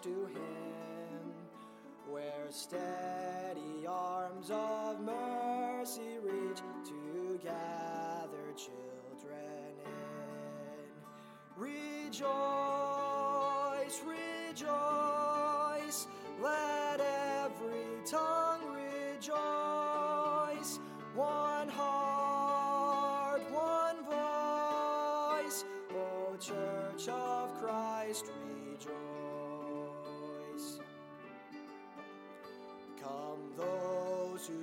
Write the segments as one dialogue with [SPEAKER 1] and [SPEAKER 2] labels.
[SPEAKER 1] to Him, where steady arms of mercy reach to gather children in. Rejoice,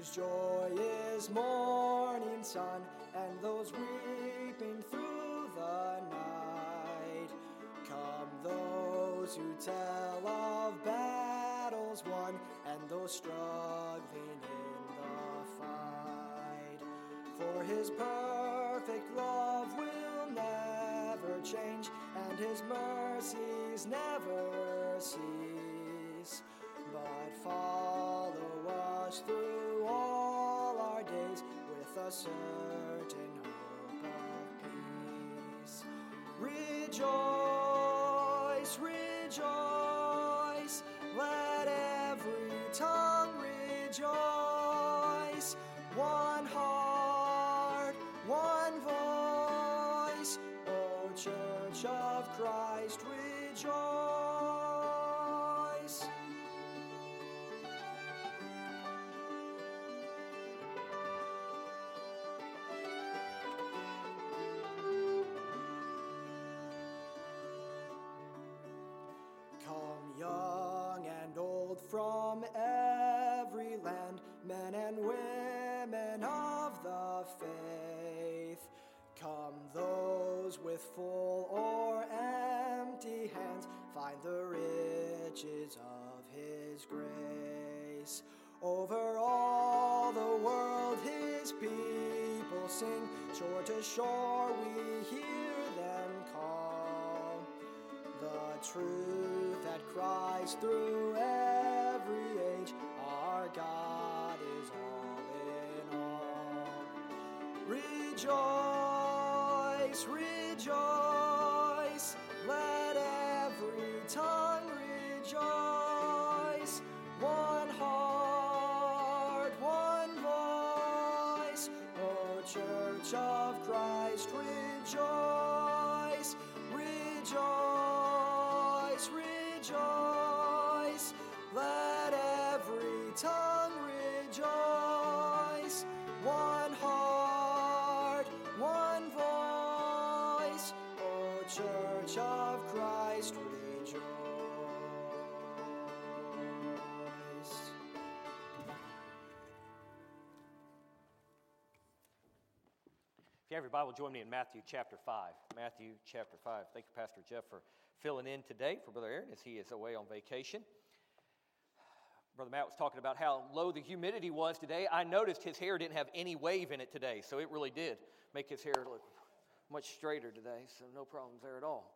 [SPEAKER 1] whose joy is morning sun, and those weeping through the night. Come those who tell of battles won, and those struggling in the fight. For his perfect love will never change, and his mercies never cease. But follow us through certain hope of peace. Rejoice, rejoice, let every tongue rejoice. One heart, one voice, O Church of Christ, rejoice. Riches of His grace. Over all the world, His people sing, shore to shore, we hear them call. The truth that cries through every age, our God is all in all. Rejoice, rejoice, Church of Christ, rejoice, rejoice, rejoice. Let every tongue rejoice. One heart, one voice, O Church of
[SPEAKER 2] you have your Bible, join me in Matthew chapter 5. Matthew chapter 5. Thank you, Pastor Jeff, for filling in today for Brother Aaron as he is away on vacation. Brother Matt was talking about how low the humidity was today. I noticed his hair didn't have any wave in it today, so it really did make his hair look much straighter today, so no problems there at all.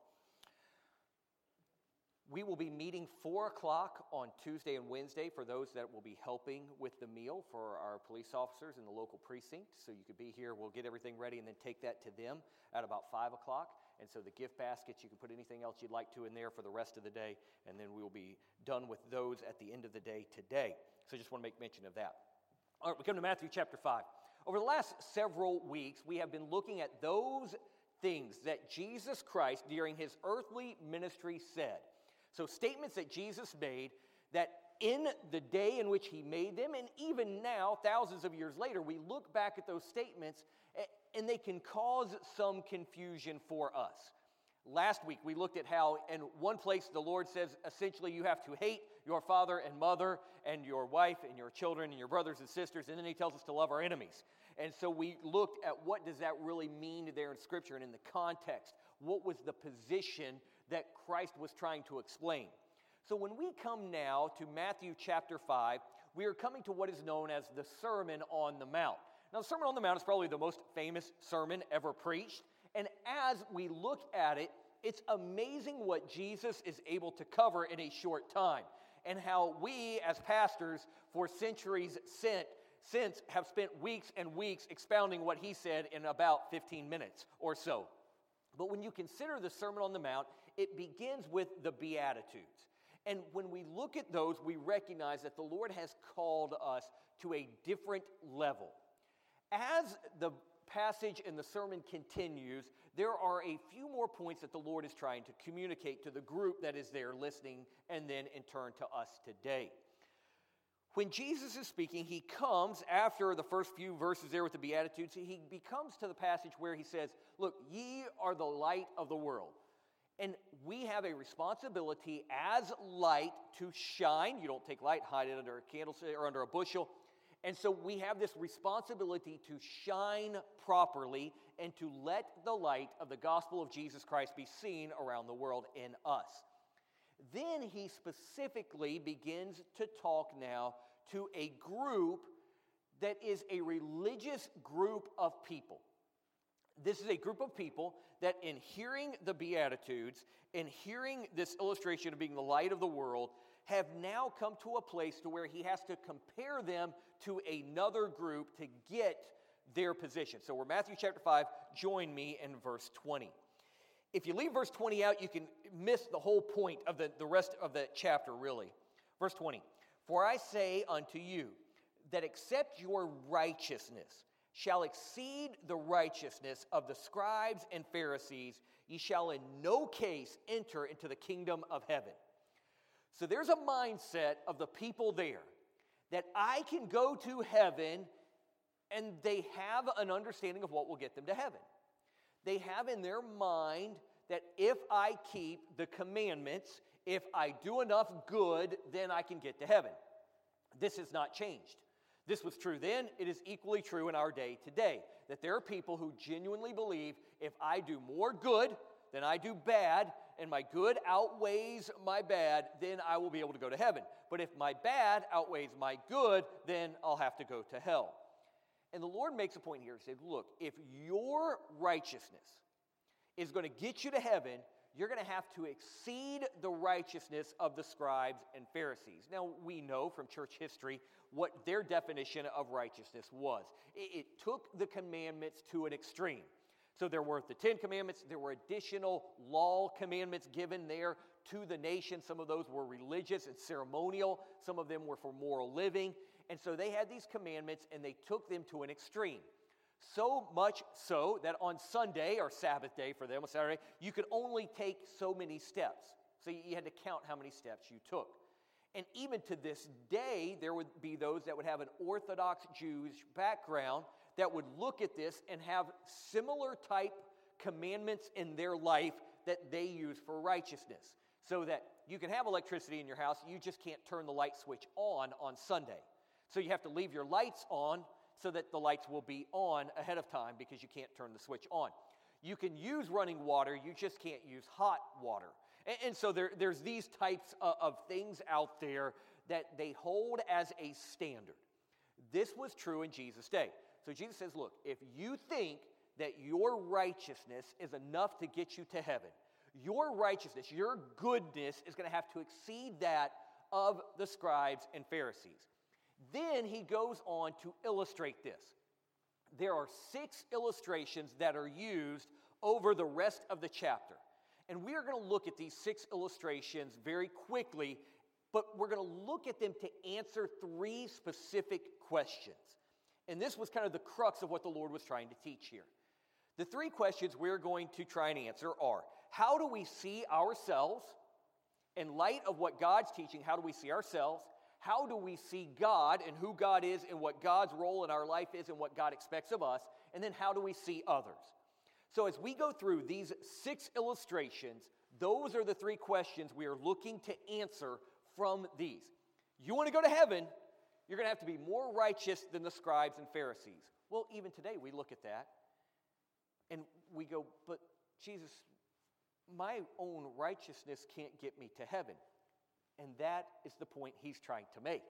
[SPEAKER 2] We will be meeting 4 o'clock on Tuesday and Wednesday for those that will be helping with the meal for our police officers in the local precinct. So you could be here, we'll get everything ready and then take that to them at about 5 o'clock. And so the gift baskets, you can put anything else you'd like to in there for the rest of the day. And then we will be done with those at the end of the day today. So I just want to make mention of that. All right, we come to Matthew chapter 5. Over the last several weeks, we have been looking at those things that Jesus Christ, during his earthly ministry, said. So, statements that Jesus made that in the day in which he made them, and even now, thousands of years later, we look back at those statements and they can cause some confusion for us. Last week, we looked at how, in one place, the Lord says essentially you have to hate your father and mother, and your wife, and your children, and your brothers and sisters, and then He tells us to love our enemies. And so we looked at what does that really mean there in Scripture and in the context. What was the position that Christ was trying to explain? So when we come now to Matthew chapter 5, we are coming to what is known as the Sermon on the Mount. Now, the Sermon on the Mount is probably the most famous sermon ever preached. And as we look at it, it's amazing what Jesus is able to cover in a short time, and how we, as pastors, for centuries sent, since have spent weeks and weeks expounding what he said in about 15 minutes or so. But when you consider the Sermon on the Mount, it begins with the Beatitudes. And when we look at those, we recognize that the Lord has called us to a different level. As the passage in the sermon continues, there are a few more points that the Lord is trying to communicate to the group that is there listening, and then in turn to us today. When Jesus is speaking, he comes after the first few verses there with the Beatitudes, he becomes to the passage where he says, Look, ye are the light of the world. And we have a responsibility as light to shine. You don't take light, hide it under a candlestick or under a bushel. And so we have this responsibility to shine properly and to let the light of the gospel of Jesus Christ be seen around the world in us. Then he specifically begins to talk now to a group that is a religious group of people. This is a group of people that, in hearing the Beatitudes, in hearing this illustration of being the light of the world, have now come to a place to where he has to compare them to another group to get their position. So we're Matthew chapter 5. Join me in verse 20. If you leave verse 20 out, you can miss the whole point of the, the rest of the chapter, really. Verse 20 For I say unto you that except your righteousness shall exceed the righteousness of the scribes and Pharisees, ye shall in no case enter into the kingdom of heaven. So there's a mindset of the people there that I can go to heaven and they have an understanding of what will get them to heaven. They have in their mind that if I keep the commandments, if I do enough good, then I can get to heaven. This has not changed. This was true then, it is equally true in our day today. That there are people who genuinely believe if I do more good than I do bad, and my good outweighs my bad, then I will be able to go to heaven. But if my bad outweighs my good, then I'll have to go to hell. And the Lord makes a point here. He said, Look, if your righteousness is going to get you to heaven, you're going to have to exceed the righteousness of the scribes and Pharisees. Now, we know from church history what their definition of righteousness was. It, took the commandments to an extreme. So there were the Ten Commandments, there were additional law commandments given there to the nation. Some of those were religious and ceremonial, some of them were for moral living. And so they had these commandments and they took them to an extreme. So much so that on Sunday, or Sabbath day for them, on Saturday, you could only take so many steps. So you had to count how many steps you took. And even to this day, there would be those that would have an Orthodox Jewish background that would look at this and have similar type commandments in their life that they use for righteousness. So that you can have electricity in your house, you just can't turn the light switch on on Sunday. So you have to leave your lights on so that the lights will be on ahead of time because you can't turn the switch on. You can use running water, you just can't use hot water. And, and so there, there's these types of, of things out there that they hold as a standard. This was true in Jesus' day. So Jesus says, Look, if you think that your righteousness is enough to get you to heaven, your righteousness, your goodness is going to have to exceed that of the scribes and Pharisees. Then he goes on to illustrate this. There are six illustrations that are used over the rest of the chapter. And we are going to look at these six illustrations very quickly, but we're going to look at them to answer three specific questions. And this was kind of the crux of what the Lord was trying to teach here. The three questions we're going to try and answer are How do we see ourselves? In light of what God's teaching, how do we see ourselves? How do we see God and who God is and what God's role in our life is and what God expects of us? And then how do we see others? So, as we go through these six illustrations, those are the three questions we are looking to answer from these. You want to go to heaven, you're going to have to be more righteous than the scribes and Pharisees. Well, even today we look at that and we go, but Jesus, my own righteousness can't get me to heaven. And that is the point he's trying to make.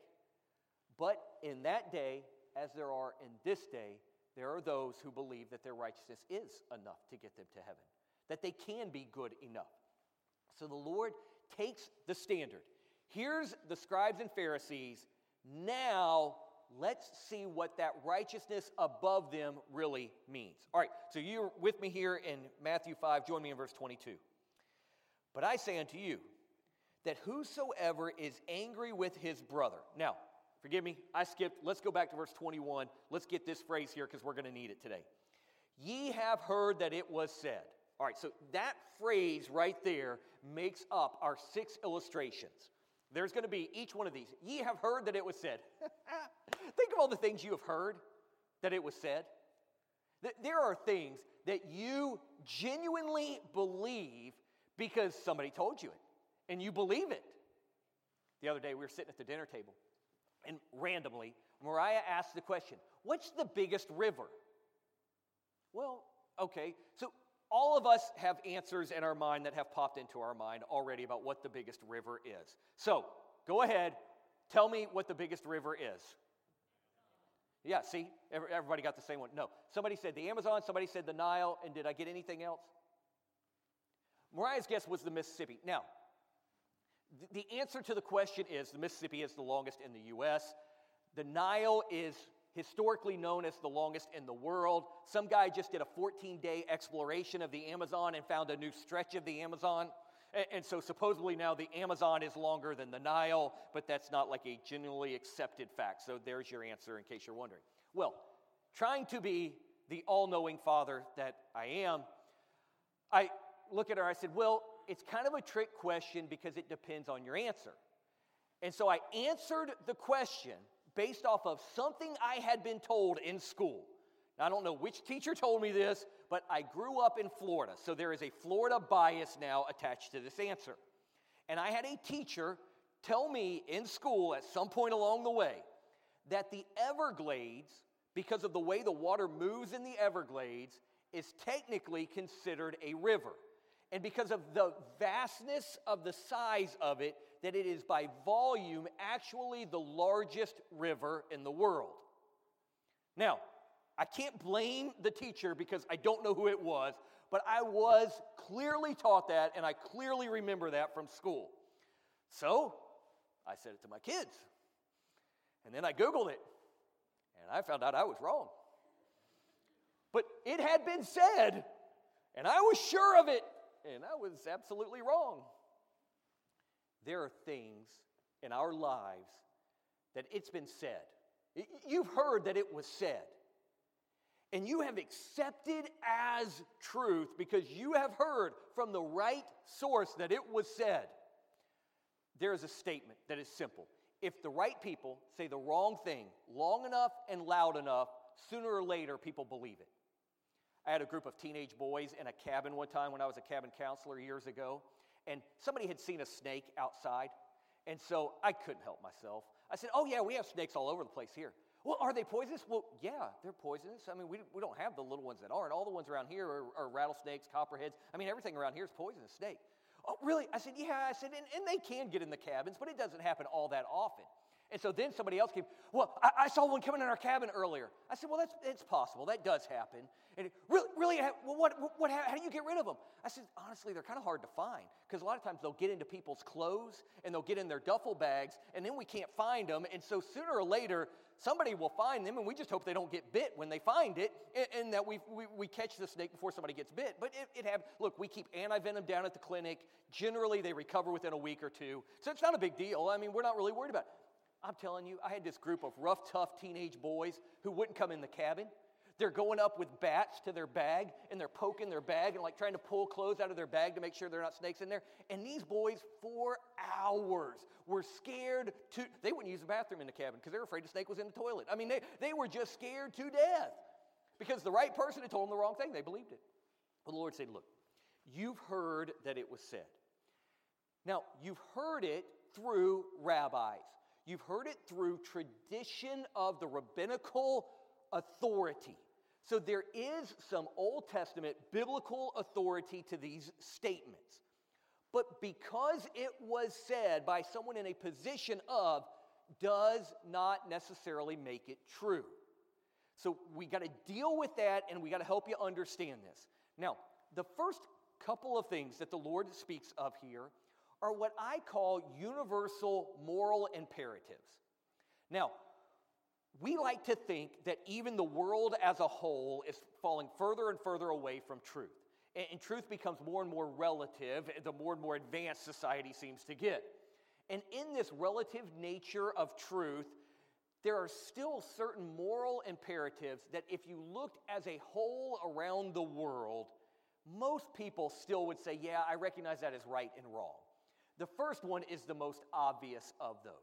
[SPEAKER 2] But in that day, as there are in this day, there are those who believe that their righteousness is enough to get them to heaven, that they can be good enough. So the Lord takes the standard. Here's the scribes and Pharisees now, let's see what that righteousness above them really means. All right, so you're with me here in Matthew 5. Join me in verse 22. But I say unto you that whosoever is angry with his brother. Now, forgive me, I skipped. Let's go back to verse 21. Let's get this phrase here because we're going to need it today. Ye have heard that it was said. All right, so that phrase right there makes up our six illustrations. There's going to be each one of these. Ye have heard that it was said. Think of all the things you have heard that it was said. There are things that you genuinely believe because somebody told you it and you believe it. The other day, we were sitting at the dinner table, and randomly, Mariah asked the question What's the biggest river? Well, okay, so all of us have answers in our mind that have popped into our mind already about what the biggest river is. So go ahead, tell me what the biggest river is. Yeah, see, everybody got the same one. No, somebody said the Amazon, somebody said the Nile, and did I get anything else? Mariah's guess was the Mississippi. Now, the answer to the question is the Mississippi is the longest in the U.S. The Nile is historically known as the longest in the world. Some guy just did a 14 day exploration of the Amazon and found a new stretch of the Amazon. And, so supposedly now the Amazon is longer than the Nile, but that's not like a generally accepted fact. So there's your answer in case you're wondering. Well, trying to be the all knowing father that I am, I look at her, I said, Well, it's kind of a trick question because it depends on your answer. And so I answered the question based off of something I had been told in school. Now, I don't know which teacher told me this, but I grew up in Florida, so there is a Florida bias now attached to this answer. And I had a teacher tell me in school at some point along the way that the Everglades, because of the way the water moves in the Everglades, is technically considered a river. And because of the vastness of the size of it, that it is by volume actually the largest river in the world. Now, I can't blame the teacher because I don't know who it was, but I was clearly taught that and I clearly remember that from school. So I said it to my kids. And then I Googled it and I found out I was wrong. But it had been said and I was sure of it and I was absolutely wrong. There are things in our lives that it's been said. You've heard that it was said. And you have accepted as truth because you have heard from the right source that it was said. There is a statement that is simple. If the right people say the wrong thing long enough and loud enough, sooner or later people believe it. I had a group of teenage boys in a cabin one time when I was a cabin counselor years ago, and somebody had seen a snake outside. And so I couldn't help myself. I said, Oh, yeah, we have snakes all over the place here. Well, are they poisonous? Well, yeah, they're poisonous. I mean, we, we don't have the little ones that aren't. All the ones around here are, are rattlesnakes, copperheads. I mean, everything around here is poisonous snake. Oh, really? I said, Yeah. I said, and, and they can get in the cabins, but it doesn't happen all that often. And so then somebody else came, Well, I, I, saw one coming in our cabin earlier. I said, Well, that's it's possible. That does happen. And it, really, really well, what, what, how, do you get rid of them? I said, Honestly, they're kind of hard to find because a lot of times they'll get into people's clothes and they'll get in their duffel bags, and then we can't find them. And so sooner or later, somebody will find them, and we just hope they don't get bit when they find it, and, and that we, we, we, catch the snake before somebody gets bit. But it, it have, look, we keep anti-venom down at the clinic. Generally, they recover within a week or two. So it's not a big deal. I mean, we're not really worried about it. I'm telling you, I had this group of rough, tough teenage boys who wouldn't come in the cabin. They're going up with bats to their bag and they're poking their bag and like trying to pull clothes out of their bag to make sure there are not snakes in there. And these boys, for hours, were scared to, they wouldn't use the bathroom in the cabin because they were afraid a snake was in the toilet. I mean, they, they were just scared to death because the right person had told them the wrong thing. They believed it. But the Lord said, Look, you've heard that it was said. Now, you've heard it through rabbis. You've heard it through tradition of the rabbinical authority. So there is some Old Testament biblical authority to these statements. But because it was said by someone in a position of, does not necessarily make it true. So we got to deal with that and we got to help you understand this. Now, the first couple of things that the Lord speaks of here are what I call universal moral imperatives. Now, we like to think that even the world as a whole is falling further and further away from truth. And, truth becomes more and more relative the more and more advanced society seems to get. And in this relative nature of truth, there are still certain moral imperatives that, if you looked as a whole around the world, most people still would say, Yeah, I recognize that as right and wrong. The first one is the most obvious of those.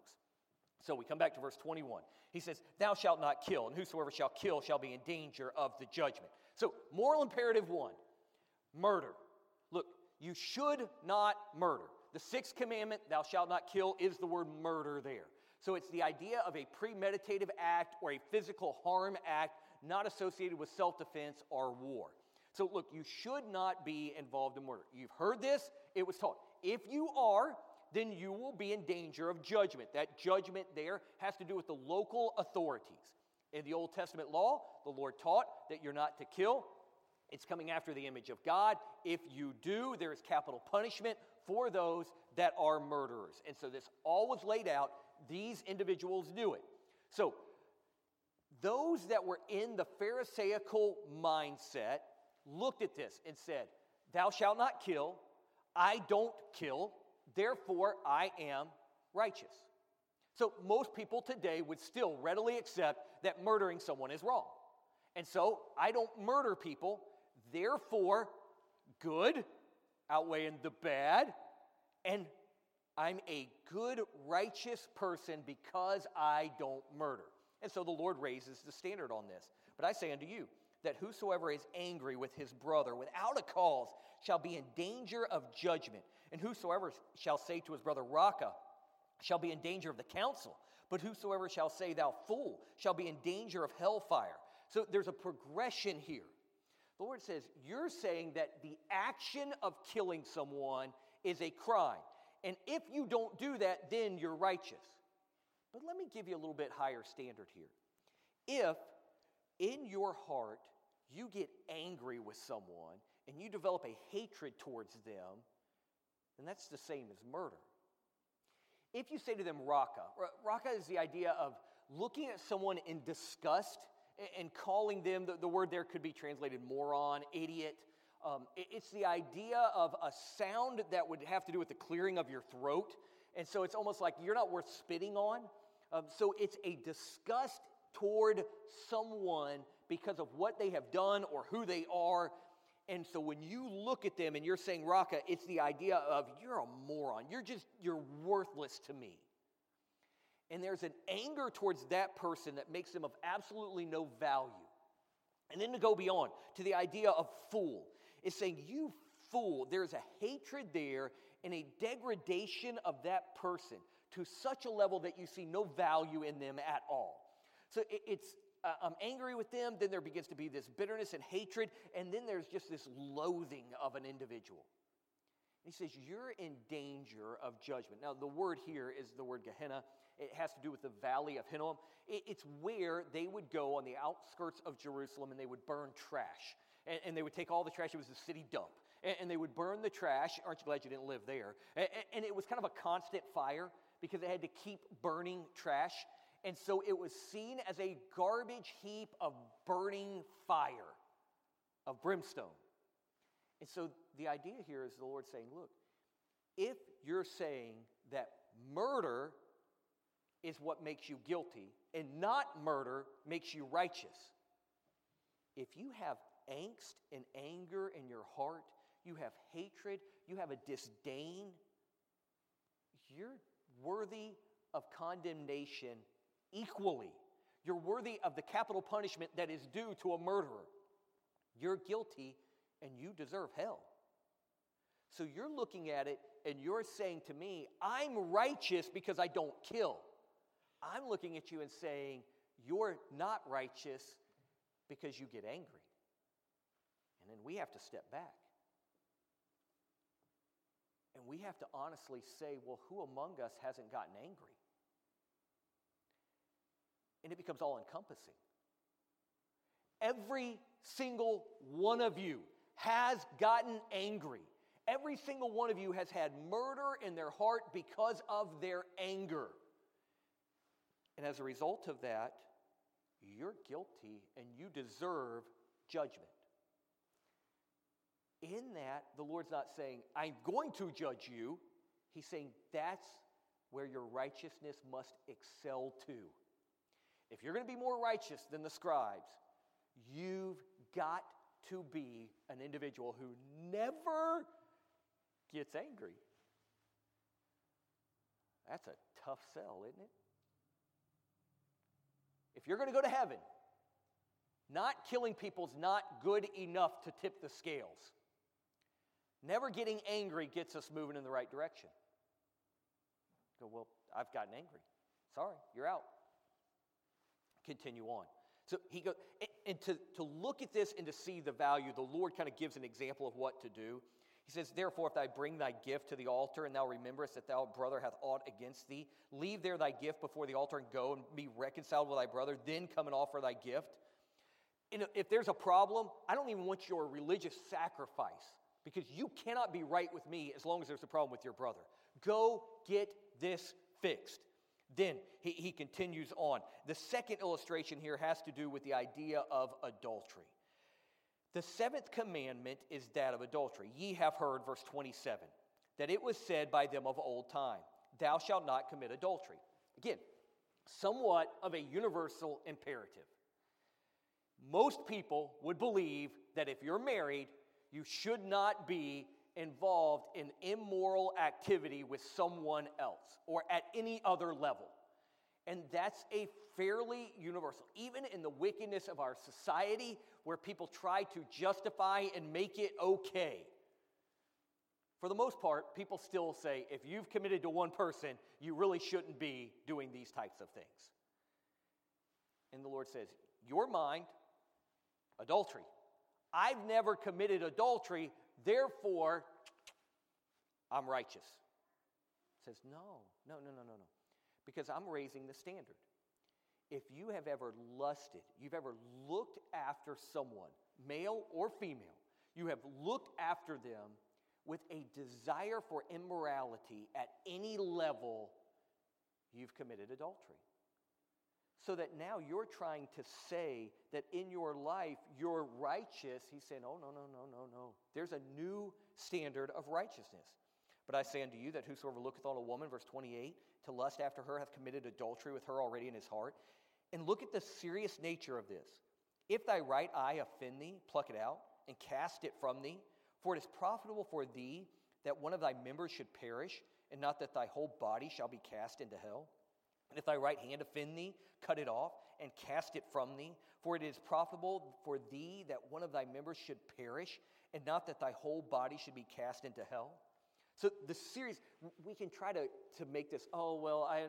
[SPEAKER 2] So we come back to verse 21. He says, Thou shalt not kill, and whosoever shall kill shall be in danger of the judgment. So, moral imperative one murder. Look, you should not murder. The sixth commandment, thou shalt not kill, is the word murder there. So it's the idea of a premeditative act or a physical harm act not associated with self defense or war. So look, you should not be involved in murder. You've heard this, it was taught. If you are, then you will be in danger of judgment. That judgment there has to do with the local authorities. In the Old Testament law, the Lord taught that you're not to kill. It's coming after the image of God. If you do, there is capital punishment for those that are murderers. And so this all was laid out. These individuals knew it. So those that were in the Pharisaical mindset looked at this and said, Thou shalt not kill. I don't kill. Therefore, I am righteous. So most people today would still readily accept that murdering someone is wrong. And so I don't murder people. Therefore, good outweighing the bad. And I'm a good, righteous person because I don't murder. And so the Lord raises the standard on this. But I say unto you that whosoever is angry with his brother without a cause shall be in danger of judgment. And whosoever shall say to his brother, Raca, shall be in danger of the council. But whosoever shall say, Thou fool, shall be in danger of hellfire. So there's a progression here. The Lord says, You're saying that the action of killing someone is a crime. And if you don't do that, then you're righteous. But let me give you a little bit higher standard here. If in your heart you get angry with someone and you develop a hatred towards them, then that's the same as murder. If you say to them raca, raca is the idea of looking at someone in disgust and calling them, the, the word there could be translated moron, idiot. Um, it, it's the idea of a sound that would have to do with the clearing of your throat. And so it's almost like you're not worth spitting on. Um, so it's a disgust toward someone because of what they have done or who they are. And so when you look at them and you're saying, Raca, it's the idea of you're a moron. You're just, you're worthless to me. And there's an anger towards that person that makes them of absolutely no value. And then to go beyond to the idea of fool is saying, you fool. There's a hatred there and a degradation of that person to such a level that you see no value in them at all. So it's, uh, I'm angry with them, then there begins to be this bitterness and hatred, and then there's just this loathing of an individual. He says, You're in danger of judgment. Now, the word here is the word Gehenna. It has to do with the valley of Hinnom. It's where they would go on the outskirts of Jerusalem and they would burn trash. And, and they would take all the trash, it was a city dump. And, and, they would burn the trash. Aren't you glad you didn't live there? And, and it was kind of a constant fire because they had to keep burning trash. And so it was seen as a garbage heap of burning fire, of brimstone. And so the idea here is the Lord saying, look, if you're saying that murder is what makes you guilty and not murder makes you righteous, if you have angst and anger in your heart, you have hatred, you have a disdain, you're worthy of condemnation equally. You're worthy of the capital punishment that is due to a murderer. You're guilty and you deserve hell. So you're looking at it and you're saying to me, I'm righteous because I don't kill. I'm looking at you and saying, You're not righteous because you get angry. And then we have to step back. And we have to honestly say, Well, who among us hasn't gotten angry? And it becomes all encompassing. Every single one of you has gotten angry. Every single one of you has had murder in their heart because of their anger. And as a result of that, you're guilty and you deserve judgment. in that, the Lord's not saying, I'm going to judge you. He's saying, that's where your righteousness must excel to. If you're going to be more righteous than the scribes, you've got to be an individual who never gets angry. That's a tough sell, isn't it? If you're going to go to heaven, not killing people's not good enough to tip the scales. Never getting angry gets us moving in the right direction. Go, well, I've gotten angry. Sorry, you're out. Continue on. So he goes, and to, to look at this and to see the value, the Lord kind of gives an example of what to do. He says, Therefore, if thou bring thy gift to the altar, and thou rememberest that thou brother hath aught against thee, leave there thy gift before the altar and go and be reconciled with thy brother, then come and offer thy gift. And if there's a problem, I don't even want your religious sacrifice because you cannot be right with me as long as there's a problem with your brother. Go get this fixed. Then he, he continues on. The second illustration here has to do with the idea of adultery. The seventh commandment is that of adultery. Ye have heard, verse 27, that it was said by them of old time, Thou shalt not commit adultery. Again, somewhat of a universal imperative. Most people would believe that if you're married, you should not be involved in immoral activity with someone else or at any other level. And that's a fairly universal. Even in the wickedness of our society, where people try to justify and make it okay, for the most part, people still say if you've committed to one person, you really shouldn't be doing these types of things. And the Lord says, Your mind, adultery. I've never committed adultery, therefore, I'm righteous. says, No, no, no, no, no, no. Because I'm raising the standard. If you have ever lusted, you've ever looked after someone, male or female, you have looked after them with a desire for immorality at any level, you've committed adultery. So that now you're trying to say that in your life you're righteous. He's saying, oh, no, no, no, no, no. There's a new standard of righteousness. But I say unto you that whosoever looketh on a woman, verse 28, to lust after her hath committed adultery with her already in his heart. And look at the serious nature of this. If thy right eye offend thee, pluck it out and cast it from thee. For it is profitable for thee that one of thy members should perish, and not that thy whole body shall be cast into hell. And if thy right hand offend thee, cut it off and cast it from thee. For it is profitable for thee that one of thy members should perish, and not that thy whole body should be cast into hell. So the series, we can try to, to make this, oh, well, I,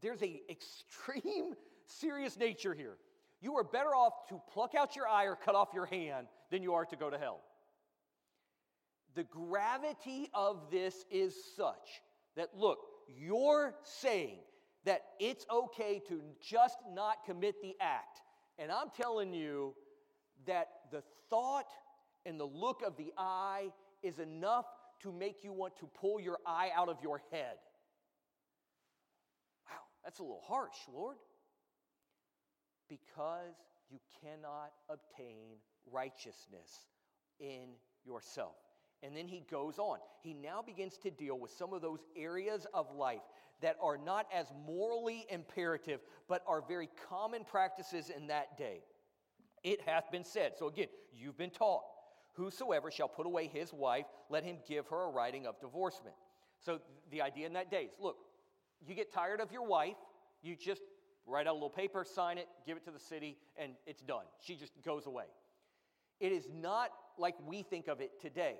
[SPEAKER 2] there's a extreme serious nature here. You are better off to pluck out your eye or cut off your hand than you are to go to hell. The gravity of this is such that, look, you're saying that it's okay to just not commit the act. And I'm telling you that the thought and the look of the eye is enough to make you want to pull your eye out of your head. Wow, that's a little harsh, Lord. Because you cannot obtain righteousness in yourself. And then he goes on. He now begins to deal with some of those areas of life that are not as morally imperative, but are very common practices in that day. It hath been said. So again, you've been taught. Whosoever shall put away his wife, let him give her a writing of divorcement. So the idea in that day is look, you get tired of your wife, you just write out a little paper, sign it, give it to the city, and it's done. She just goes away. It is not like we think of it today.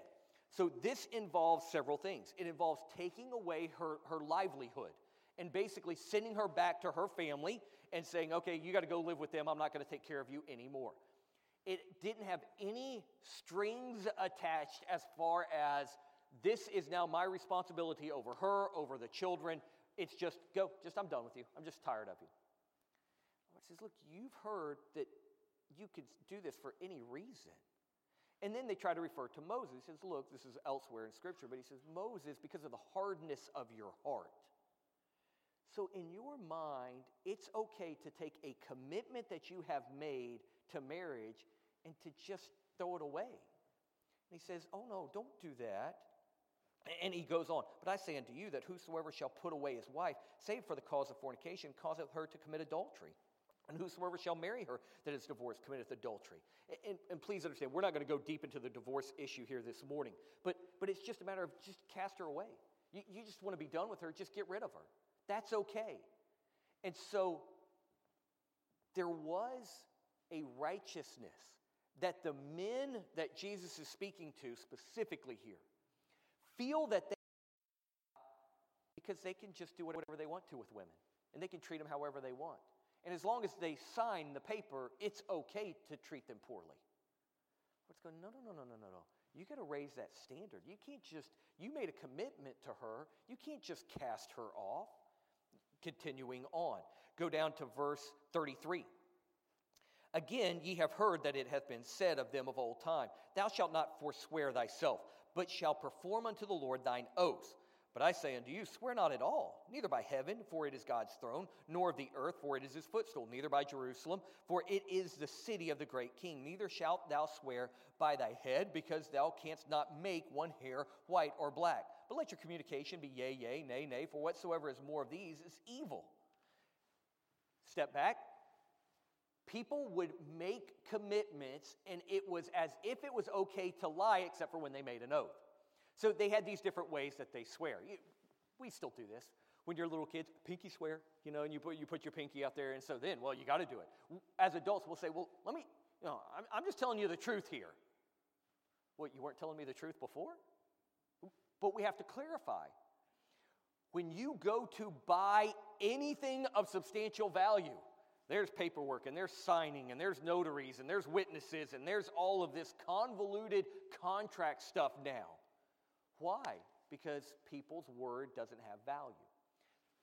[SPEAKER 2] So this involves several things. It involves taking away her, her livelihood and basically sending her back to her family and saying, okay, you got to go live with them. I'm not going to take care of you anymore it didn't have any strings attached as far as this is now my responsibility over her, over the children. It's just, go, just, I'm done with you. I'm just tired of you. Lord says, look, you've heard that you could do this for any reason. And then they try to refer to Moses. He says, look, this is elsewhere in Scripture, but he says, Moses, because of the hardness of your heart. So, in your mind, it's okay to take a commitment that you have made to marriage and to just throw it away. And he says, Oh, no, don't do that. And he goes on, But I say unto you that whosoever shall put away his wife, save for the cause of fornication, causeth her to commit adultery. And whosoever shall marry her that is divorced committeth adultery. And, and, please understand, we're not going to go deep into the divorce issue here this morning, but, but it's just a matter of just cast her away. You, you just want to be done with her, just get rid of her. That's okay. And so there was a righteousness that the men that Jesus is speaking to specifically here feel that they because they can just do whatever they want to with women and they can treat them however they want. And as long as they sign the paper, it's okay to treat them poorly. What's going, no, no, no, no, no, no, no. You got to raise that standard. You can't just, you made a commitment to her. You can't just cast her off. Continuing on, go down to verse 33. Again, ye have heard that it hath been said of them of old time, Thou shalt not forswear thyself, but shalt perform unto the Lord thine oath. But I say unto you, swear not at all, neither by heaven, for it is God's throne, nor of the earth, for it is his footstool, neither by Jerusalem, for it is the city of the great king. Neither shalt thou swear by thy head, because thou canst not make one hair white or black. But let your communication be yea, yea, nay, nay, for whatsoever is more of these is evil. Step back. People would make commitments, and it was as if it was okay to lie, except for when they made an oath. So they had these different ways that they swear. You, we still do this. When you're little kids, pinky swear, you know, and you put, you put your pinky out there, and so then, well, you got to do it. As adults, we'll say, well, let me, you know, I'm, I'm just telling you the truth here. What, you weren't telling me the truth before? But we have to clarify. When you go to buy anything of substantial value, there's paperwork and there's signing and there's notaries and there's witnesses and there's all of this convoluted contract stuff now. Why? Because people's word doesn't have value.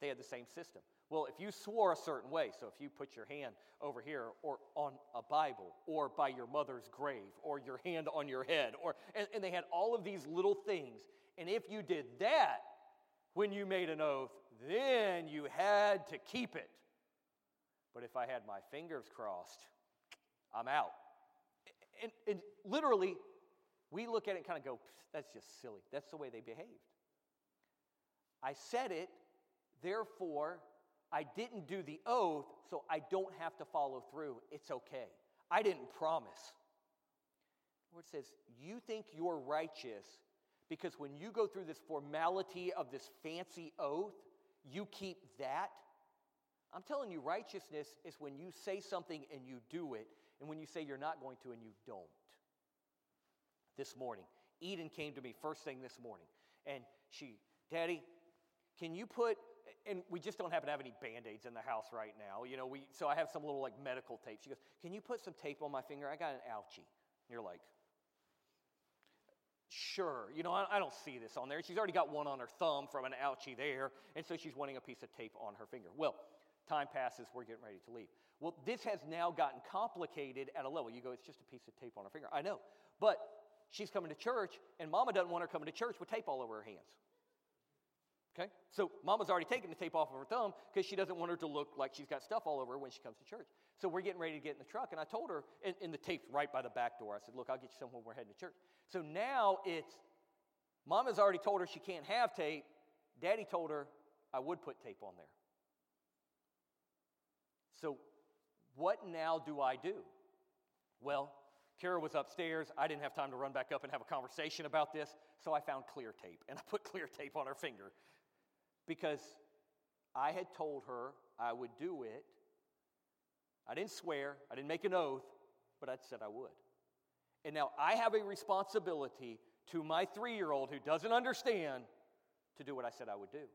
[SPEAKER 2] They had the same system. Well, if you swore a certain way, so if you put your hand over here or on a Bible or by your mother's grave or your hand on your head, or and, and they had all of these little things. And if you did that when you made an oath, then you had to keep it. But if I had my fingers crossed, I'm out. And, and literally, we look at it and kind of go, that's just silly. That's the way they behaved. I said it, therefore, I didn't do the oath, so I don't have to follow through. It's okay. I didn't promise. The Lord says, You think you're righteous because when you go through this formality of this fancy oath, you keep that. I'm telling you, righteousness is when you say something and you do it, and when you say you're not going to and you don't this morning. Eden came to me first thing this morning, and she, Daddy, can you put, and we just don't happen to have any band aids in the house right now, you know, we, so I have some little like medical tape. She goes, Can you put some tape on my finger? I got an ouchie. And you're like, Sure, you know, I, I don't see this on there. She's already got one on her thumb from an ouchie there, and so she's wanting a piece of tape on her finger. Well, time passes, we're getting ready to leave. Well, this has now gotten complicated at a level. You go, it's just a piece of tape on her finger. I know. But she's coming to church, and mama doesn't want her coming to church with tape all over her hands. Okay? So mama's already taken the tape off of her thumb because she doesn't want her to look like she's got stuff all over her when she comes to church. So we're getting ready to get in the truck, and I told her, and, and the tape's right by the back door. I said, Look, I'll get you some when we're heading to church. So now it's mama's already told her she can't have tape. Daddy told her I would put tape on there. So what now do I do? Well, Kara was upstairs. I didn't have time to run back up and have a conversation about this, so I found clear tape and I put clear tape on her finger because I had told her I would do it. I didn't swear, I didn't make an oath, but I said I would. And now I have a responsibility to my three year old who doesn't understand to do what I said I would do.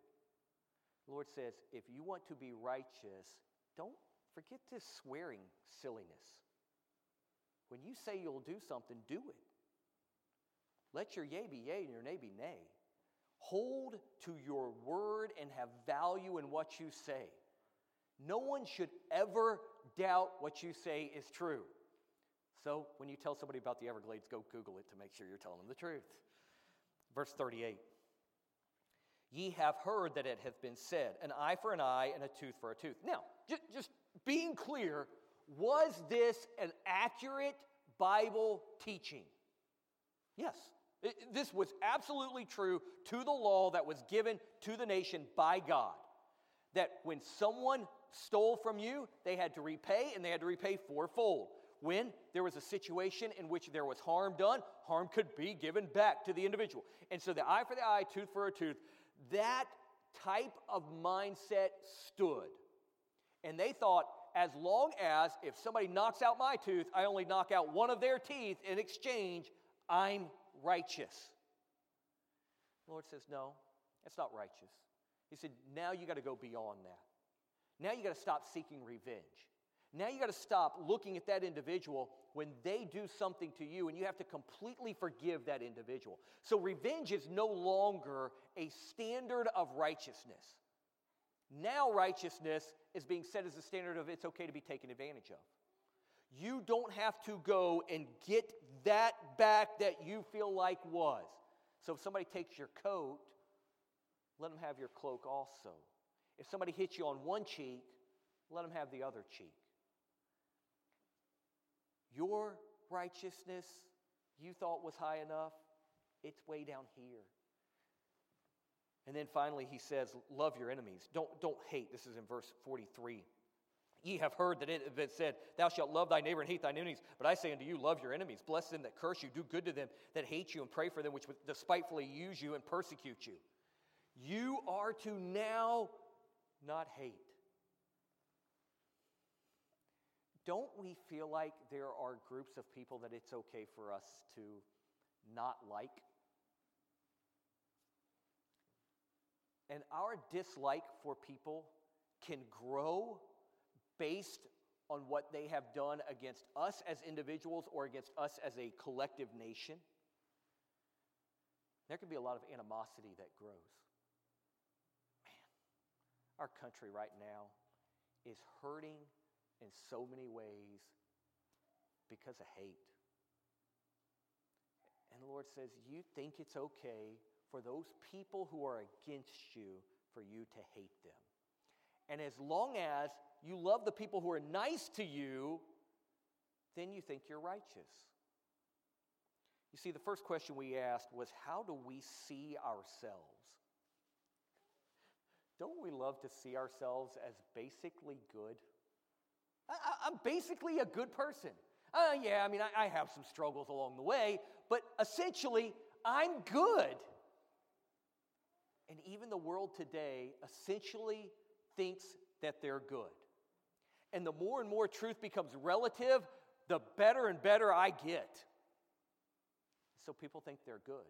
[SPEAKER 2] The Lord says, if you want to be righteous, don't forget this swearing silliness. When you say you'll do something, do it. Let your yea be yea and your nay be nay. Hold to your word and have value in what you say. No one should ever doubt what you say is true. So when you tell somebody about the Everglades, go Google it to make sure you're telling them the truth. Verse 38 Ye have heard that it hath been said, an eye for an eye and a tooth for a tooth. Now, just being clear, was this an accurate Bible teaching? Yes. It- this was absolutely true to the law that was given to the nation by God. That when someone stole from you, they had to repay and they had to repay fourfold. When there was a situation in which there was harm done, harm could be given back to the individual. And so the eye for the eye, tooth for a tooth, that type of mindset stood. And they thought, as long as if somebody knocks out my tooth, I only knock out one of their teeth in exchange, I'm righteous. The Lord says, No, that's not righteous. He said, Now you got to go beyond that. Now you got to stop seeking revenge. Now you got to stop looking at that individual when they do something to you and you have to completely forgive that individual. So revenge is no longer a standard of righteousness. Now righteousness is being set as a standard of it's okay to be taken advantage of. You don't have to go and get that back that you feel like was. So if somebody takes your coat, let them have your cloak also. If somebody hits you on one cheek, let them have the other cheek. Your righteousness you thought was high enough, it's way down here. And then finally, he says, Love your enemies. Don't, don't hate. This is in verse 43. Ye have heard that it been said, Thou shalt love thy neighbor and hate thine enemies. But I say unto you, Love your enemies. Bless them that curse you. Do good to them that hate you, and pray for them which despitefully use you and persecute you. You are to now not hate. Don't we feel like there are groups of people that it's okay for us to not like? And our dislike for people can grow based on what they have done against us as individuals or against us as a collective nation. There can be a lot of animosity that grows. Man, our country right now is hurting in so many ways because of hate. And the Lord says, You think it's okay for those people who are against you for you to hate them. And as long as you love the people who are nice to you, then you think you're righteous. You see, the first question we asked was how do we see ourselves? Don't we love to see ourselves as basically good? I, am basically a good person. Uh, yeah, I mean, I, I have some struggles along the way, but essentially, I'm good. And even the world today essentially thinks that they're good. And the more and more truth becomes relative, the better and better I get. So people think they're good.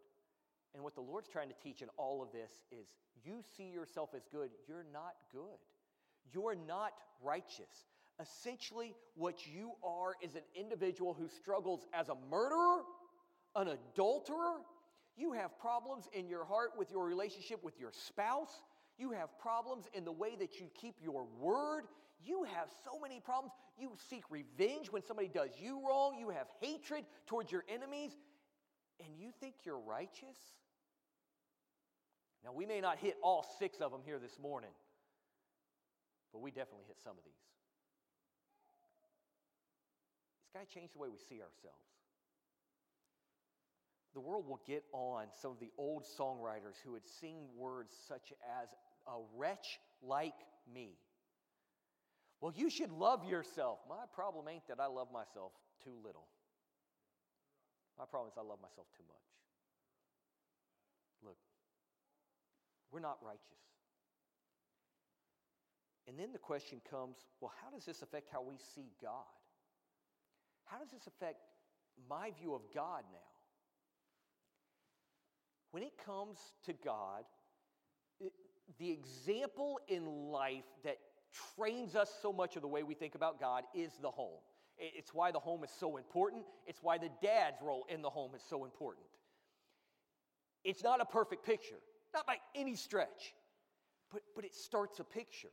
[SPEAKER 2] And what the Lord's trying to teach in all of this is you see yourself as good, you're not good. You're not righteous. Essentially, what you are is an individual who struggles as a murderer, an adulterer. You have problems in your heart with your relationship with your spouse. You have problems in the way that you keep your word. You have so many problems. You seek revenge when somebody does you wrong. You have hatred towards your enemies. And you think you're righteous? Now, we may not hit all six of them here this morning, but we definitely hit some of these. It's got to change the way we see ourselves. The world will get on some of the old songwriters who would sing words such as, a wretch like me. Well, you should love yourself. My problem ain't that I love myself too little. My problem is I love myself too much. Look, we're not righteous. And then the question comes well, how does this affect how we see God? How does this affect my view of God now? When it comes to God, the example in life that trains us so much of the way we think about God is the home. It's why the home is so important. It's why the dad's role in the home is so important. It's not a perfect picture, not by any stretch, but, but it starts a picture.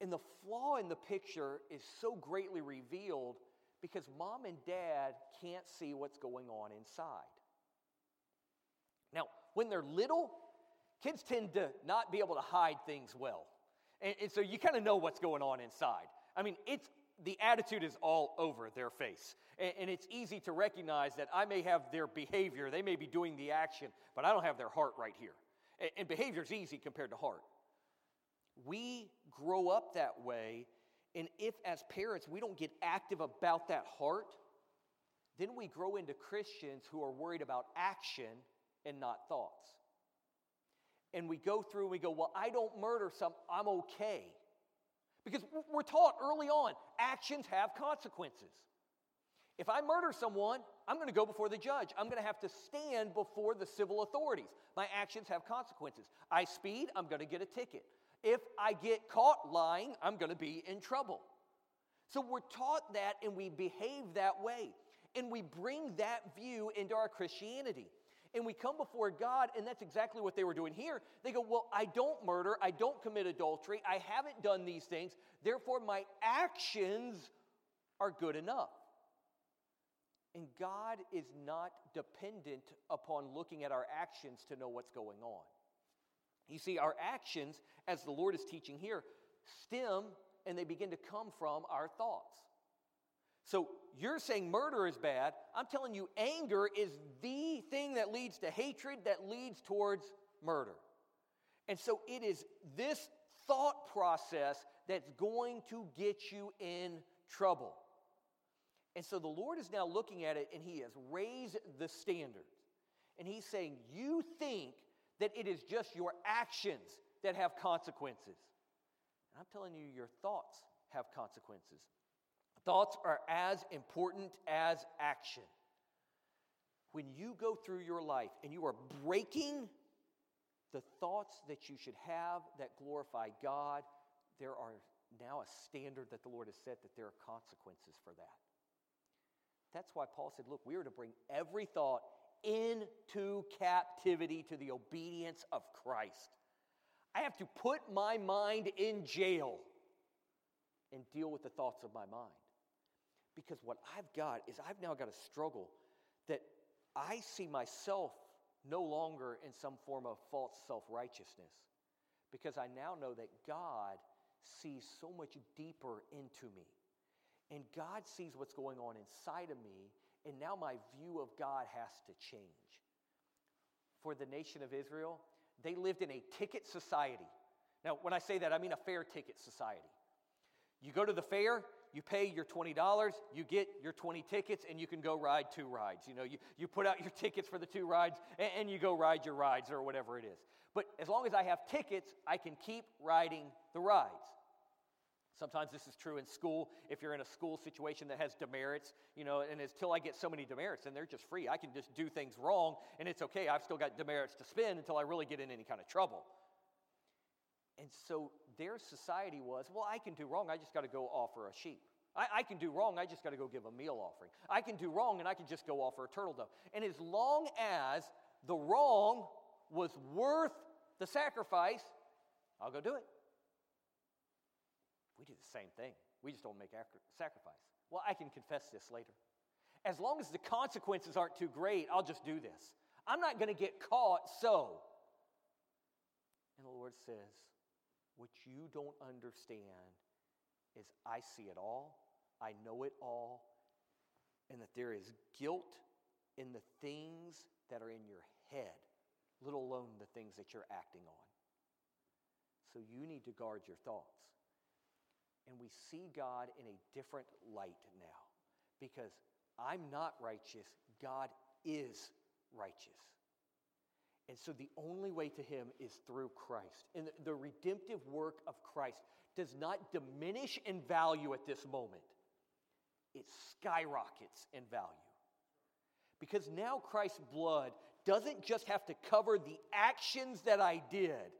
[SPEAKER 2] And the flaw in the picture is so greatly revealed because mom and dad can't see what's going on inside. Now, when they're little, kids tend to not be able to hide things well. And, and so you kind of know what's going on inside. I mean, it's the attitude is all over their face. And, and, it's easy to recognize that I may have their behavior, they may be doing the action, but I don't have their heart right here. And, and behavior is easy compared to heart. We grow up that way, and if as parents we don't get active about that heart, then we grow into Christians who are worried about action and not thoughts. And we go through and we go, Well, I don't murder some, I'm okay. Because we're taught early on actions have consequences. If I murder someone, I'm going to go before the judge. I'm going to have to stand before the civil authorities. My actions have consequences. I speed, I'm going to get a ticket. If I get caught lying, I'm going to be in trouble. So we're taught that and we behave that way. And we bring that view into our Christianity. And we come before God, and that's exactly what they were doing here. They go, Well, I don't murder, I don't commit adultery, I haven't done these things, therefore my actions are good enough. And God is not dependent upon looking at our actions to know what's going on. You see, our actions, as the Lord is teaching here, stem and they begin to come from our thoughts. So you're saying murder is bad. I'm telling you, anger is the thing that leads to hatred, that leads towards murder. And so it is this thought process that's going to get you in trouble. And so the Lord is now looking at it and He has raised the standard. And He's saying, You think that it is just your actions that have consequences. And I'm telling you, your thoughts have consequences. Thoughts are as important as action. When you go through your life and you are breaking the thoughts that you should have that glorify God, there are now a standard that the Lord has set that there are consequences for that. That's why Paul said, Look, we are to bring every thought into captivity to the obedience of Christ. I have to put my mind in jail and deal with the thoughts of my mind. Because what I've got is I've now got a struggle that I see myself no longer in some form of false self righteousness. Because I now know that God sees so much deeper into me. And God sees what's going on inside of me. And now my view of God has to change. For the nation of Israel, they lived in a ticket society. Now, when I say that, I mean a fair ticket society. You go to the fair, you pay your $20, you get your 20 tickets, and you can go ride two rides. You know, you, you put out your tickets for the two rides, and, and you go ride your rides or whatever it is. But as long as I have tickets, I can keep riding the rides. Sometimes this is true in school. If you're in a school situation that has demerits, you know, and until I get so many demerits, then they're just free. I can just do things wrong, and it's okay. I've still got demerits to spend until I really get in any kind of trouble. And so their society was well, I can do wrong, I just got to go offer a sheep. I, I can do wrong, I just got to go give a meal offering. I can do wrong, and I can just go offer a turtle dove. And as long as the wrong was worth the sacrifice, I'll go do it. We do the same thing. We just don't make sacrifice. Well, I can confess this later. As long as the consequences aren't too great, I'll just do this. I'm not going to get caught, so. And the Lord says, what you don't understand is I see it all, I know it all, and that there is guilt in the things that are in your head, let alone the things that you're acting on. So you need to guard your thoughts. And we see God in a different light now because I'm not righteous, God is righteous. And so the only way to him is through Christ. And the redemptive work of Christ does not diminish in value at this moment, it skyrockets in value. Because now Christ's blood doesn't just have to cover the actions that I did,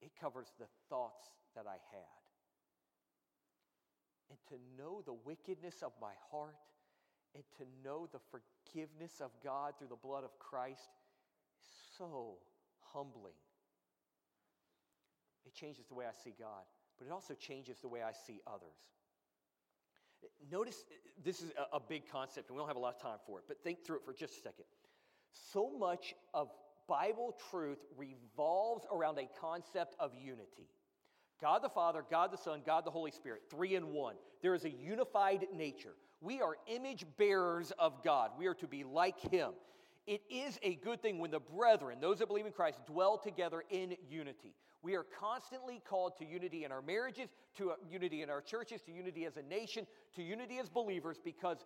[SPEAKER 2] it covers the thoughts that I had. And to know the wickedness of my heart and to know the forgiveness of God through the blood of Christ so humbling. It changes the way I see God, but it also changes the way I see others. Notice this is a, big concept, and we don't have a lot of time for it, but think through it for just a second. So much of Bible truth revolves around a concept of unity. God the Father, God the Son, God the Holy Spirit, three in one. There is a unified nature. We are image bearers of God. We are to be like Him. It is a good thing when the brethren, those that believe in Christ, dwell together in unity. We are constantly called to unity in our marriages, to unity in our churches, to unity as a nation, to unity as believers, because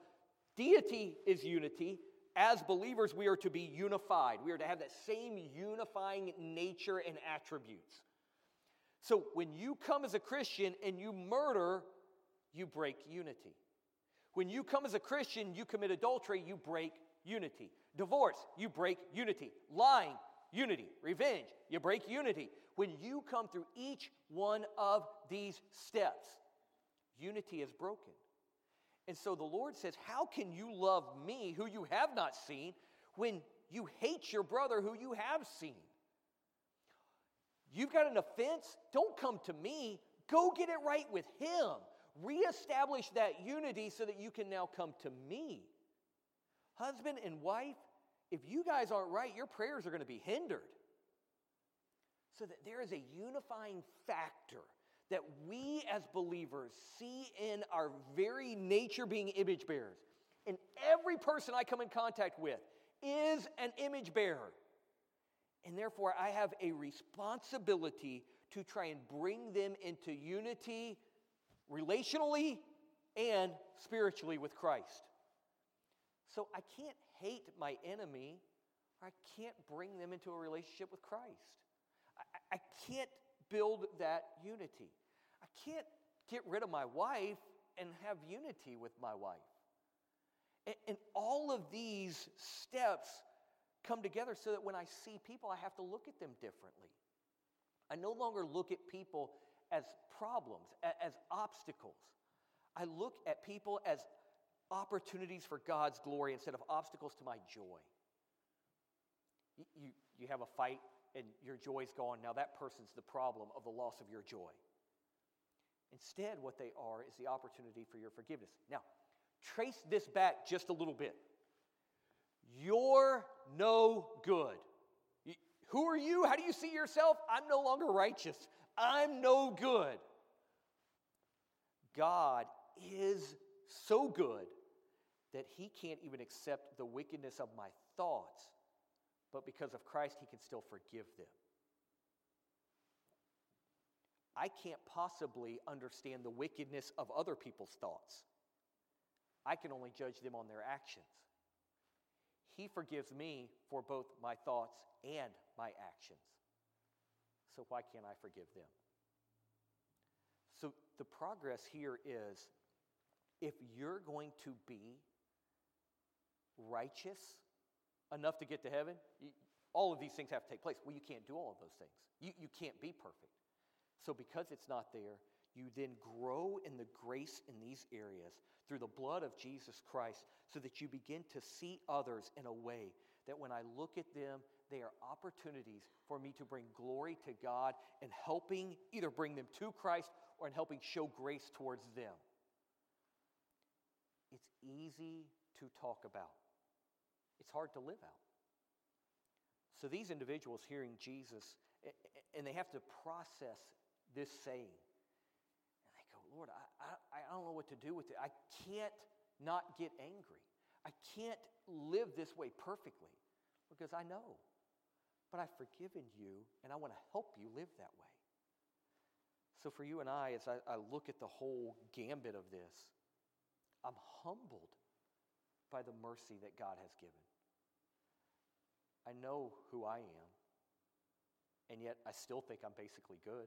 [SPEAKER 2] deity is unity. As believers, we are to be unified. We are to have that same unifying nature and attributes. So when you come as a Christian and you murder, you break unity. When you come as a Christian, you commit adultery, you break unity. Divorce, you break unity. Lying, unity. Revenge, you break unity. When you come through each one of these steps, unity is broken. And so the Lord says, How can you love me, who you have not seen, when you hate your brother who you have seen? You've got an offense? Don't come to me. Go get it right with him. Reestablish that unity so that you can now come to me. Husband and wife, if you guys aren't right, your prayers are going to be hindered. So that there is a unifying factor that we as believers see in our very nature being image bearers. And every person I come in contact with is an image bearer. And therefore, I have a responsibility to try and bring them into unity relationally and spiritually with Christ. So I can't hate my enemy, I can't bring them into a relationship with Christ. I, I can't build that unity. I can't get rid of my wife and have unity with my wife. And, and all of these steps come together so that when I see people, I have to look at them differently. I no longer look at people as problems, as obstacles. I look at people as opportunities for God's glory instead of obstacles to my joy. You, you, have a fight and your joy's gone. Now that person's the problem of the loss of your joy. Instead, what they are is the opportunity for your forgiveness. Now, trace this back just a little bit. You're no good. Who are you? How do you see yourself? I'm no longer righteous. I'm no good. God is so good that he can't even accept the wickedness of my thoughts, but because of Christ, he can still forgive them. I can't possibly understand the wickedness of other people's thoughts. I can only judge them on their actions. He forgives me for both my thoughts and my actions. So why can't I forgive them? So the progress here is if you're going to be righteous enough to get to heaven, all of these things have to take place. Well, you can't do all of those things. You, you can't be perfect. So, because it's not there, you then grow in the grace in these areas through the blood of Jesus Christ so that you begin to see others in a way that when I look at them, they are opportunities for me to bring glory to God and helping either bring them to Christ or in helping show grace towards them. It's easy to talk about, it's hard to live out. So these individuals hearing Jesus, and they have to process this saying. And they go, Lord, I, I, I don't know what to do with it. I can't not get angry. I can't live this way perfectly because I know. But I've forgiven you and I want to help you live that way. So, for you and I, as I, I look at the whole gambit of this, I'm humbled by the mercy that God has given. I know who I am, and yet I still think I'm basically good.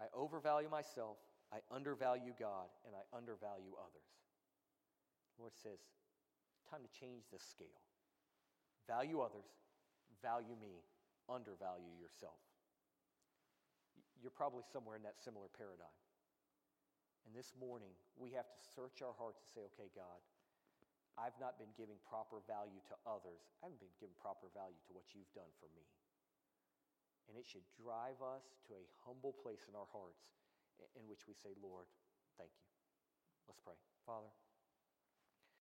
[SPEAKER 2] I overvalue myself, I undervalue God, and I undervalue others. The Lord says, time to change the scale. Value others, value me, undervalue yourself. You're probably somewhere in that similar paradigm. And this morning, we have to search our hearts and say, okay, God, I've not been giving proper value to others. I haven't been giving proper value to what you've done for me. And it should drive us to a humble place in our hearts in which we say, Lord, thank you. Let's pray. Father,